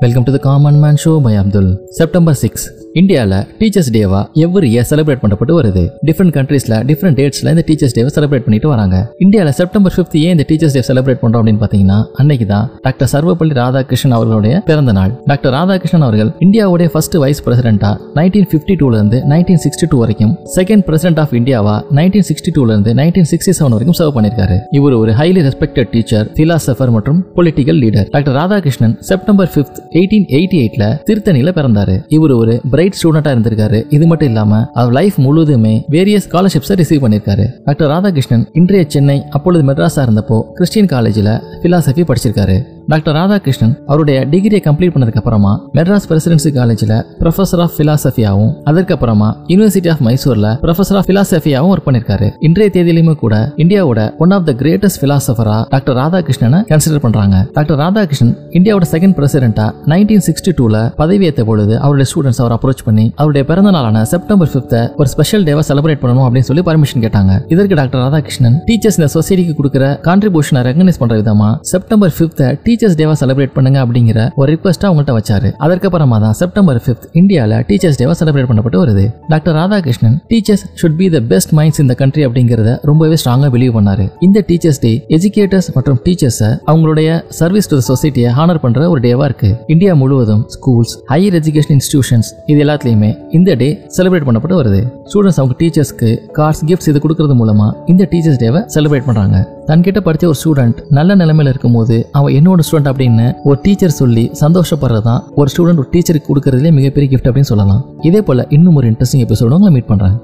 Welcome to the common man show by Abdul September six இந்தியாவில் teachers டேவா every year celebrate பண்ணப்பட்டு வருது. Different கண்ட்ரீஸ்ல different டேட்ஸ்ல இந்த teachers டேவை செலிப்ரேட் பண்ணிட்டு வராங்க. இந்தியாவில் செப்டம்பர் ஃபிஃப்த் ஏன் இந்த டீச்சர்ஸ் டே செலிப்ரேட் பண்றோம் அப்படின்னு பார்த்தீங்கன்னா அன்னைக்கு தான் டாக்டர் சர்வப்பள்ளி ராதாகிருஷ்ணன் அவர்களுடைய பிறந்த நாள் டாக்டர் ராதாகிருஷ்ணன் அவர்கள் இந்தியாவுடைய ஃபர்ஸ்ட் வைஸ் பிரசிடென்டா நைன்டீன் ஃபிஃப்டி டூல இருந்து நைன்டீன் சிக்ஸ்டி டூ வரைக்கும் செகண்ட் பிரசிடென்ட் ஆஃப் இந்தியாவா நைன்டீன் சிக்ஸ்டி டூல இருந்து நைன்டீன் சிக்ஸ்டி செவன் வரைக்கும் சர்வ் பண்ணிருக்காரு. இவர் ஒரு ஹைலி ரெஸ்பெக்டட் டீச்சர் பிலாசபர் மற்றும் political leader doctor Radhakrishnan September fifth eighteen eighty எயிட்ல திருத்தணியில பிறந்தாரு. இவர் ஒரு பிரைட் ஸ்டூடெண்டா இருந்திருக்காரு. இது மட்டும் இல்லாம அவர் லைஃப் முழுவதுமே வேரியஸ் ஸ்காலர்ஷிப்ஸை ரிசீவ் பண்ணியிருக்காரு டாக்டர் ராதாகிருஷ்ணன் இன்றைய சென்னை அப்பொழுது மெட்ராஸா இருந்தப்போ கிறிஸ்டியன் காலேஜில் பிலாசபி படிச்சிருக்காரு. டாக்டர் ராதாகிருஷ்ணன் அவருடைய டிகிரியை கம்ப்ளீட் பண்ணதுக்கு அப்புறமா மெட்ராஸ் பிரசிடென்சி காலேஜில் ப்ரொஃபசர் ஆஃப் பிலாசபியாவும் அதற்கப்புறமா யூனிவர்சிட்டி ஆஃப் மைசூரில் ப்ரொஃபசர் ஆஃப் பிலாசபியாவும் ஒர்க் பண்ணியிருக்காரு இன்றைய தேதியிலுமே கூட இந்தியாவோட ஒன் ஆஃப் த கிரேட்டஸ்ட் பிலாசபரா டாக்டர் ராதாகிருஷ்ணனை கன்சிடர் பண்றாங்க. டாக்டர் ராதாகிருஷ்ணன் இந்தியாவோட செகண்ட் பிரசிடென்டா நைன்டீன் சிக்ஸ்டி டூல பதவியேற்ற பொழுது அவருடைய ஸ்டூடெண்ட்ஸ் அவர் அப்ரோச் பண்ணி அவருடைய பிறந்த நாளான செப்டம்பர் ஃபிஃப்த் ஒரு ஸ்பெஷல் டேவை செலிப்ரேட் பண்ணணும் அப்படின்னு சொல்லி பர்மிஷன் கேட்டாங்க. இதற்கு டாக்டர் ராதாகிருஷ்ணன் டீச்சர்ஸ் இந்த சொசைட்டிக்கு கொடுக்குற கான்ட்ரிபியூஷனை ரெகனைஸ் பண்ற விதமா செப்டம்பர் ஃபிஃப்த் டீச்சர்ஸ் டேவா செலிப்ரேட் பண்ணுங்க அப்படிங்கிற ஒரு ரிக்வஸ்ட் அவங்கள்ட்ட வச்சாரு. அதற்கப்புறமா தான் செப்டம்பர் ஃபிஃப்த் இந்தியாவில் டீச்சர்ஸ் டேவா செலிப்ரேட் பண்ணப்பட்டு வருது. Doctor Radhakrishnan teachers should be the best minds இந்த கண்ட்ரி அப்படிங்கிறத ரொம்பவே ஸ்ட்ராங்காக பிலீவ் பண்ணாரு. இந்த டீச்சர்ஸ் டே எஜுகேட்டர்ஸ் மற்றும் டீச்சர்ஸை அவங்களுடைய சர்வீஸ் டு சொசைட்டியை ஹானர் பண்ற ஒரு டேவா இருக்கு. இந்தியா முழுவதும் ஸ்கூல்ஸ் ஹையர் எஜுகேஷன் இன்ஸ்டிடியூஷன்ஸ் இது எல்லாத்துலயுமே இந்த டே செலிப்ரேட் பண்ணப்பட்டு வருது. ஸ்டூடெண்ட்ஸ் அவங்க டீச்சர்ஸ்க்கு கார்ட்ஸ் கிஃப்ட்ஸ் இது கொடுக்கறது மூலமா இந்த டீச்சர்ஸ் டேவை செலிப்ரேட் பண்றாங்க. தன்கிட்ட படித்த ஒரு ஸ்டூடெண்ட் நல்ல நிலைமையில இருக்கும்போது அவன் என்னோட ஸ்டூடெண்ட் அப்படின்னு ஒரு டீச்சர் சொல்லி சந்தோஷப்படுறதா ஒரு ஸ்டூடெண்ட் ஒரு டீச்சருக்கு கொடுக்கறதுலேயே மிகப்பெரிய கிஃப்ட் அப்படின்னு சொல்லலாம். இதே போல இன்னும் ஒரு இன்ட்ரெஸ்டிங் எபிசோட உங்களை மீட் பண்றேன்.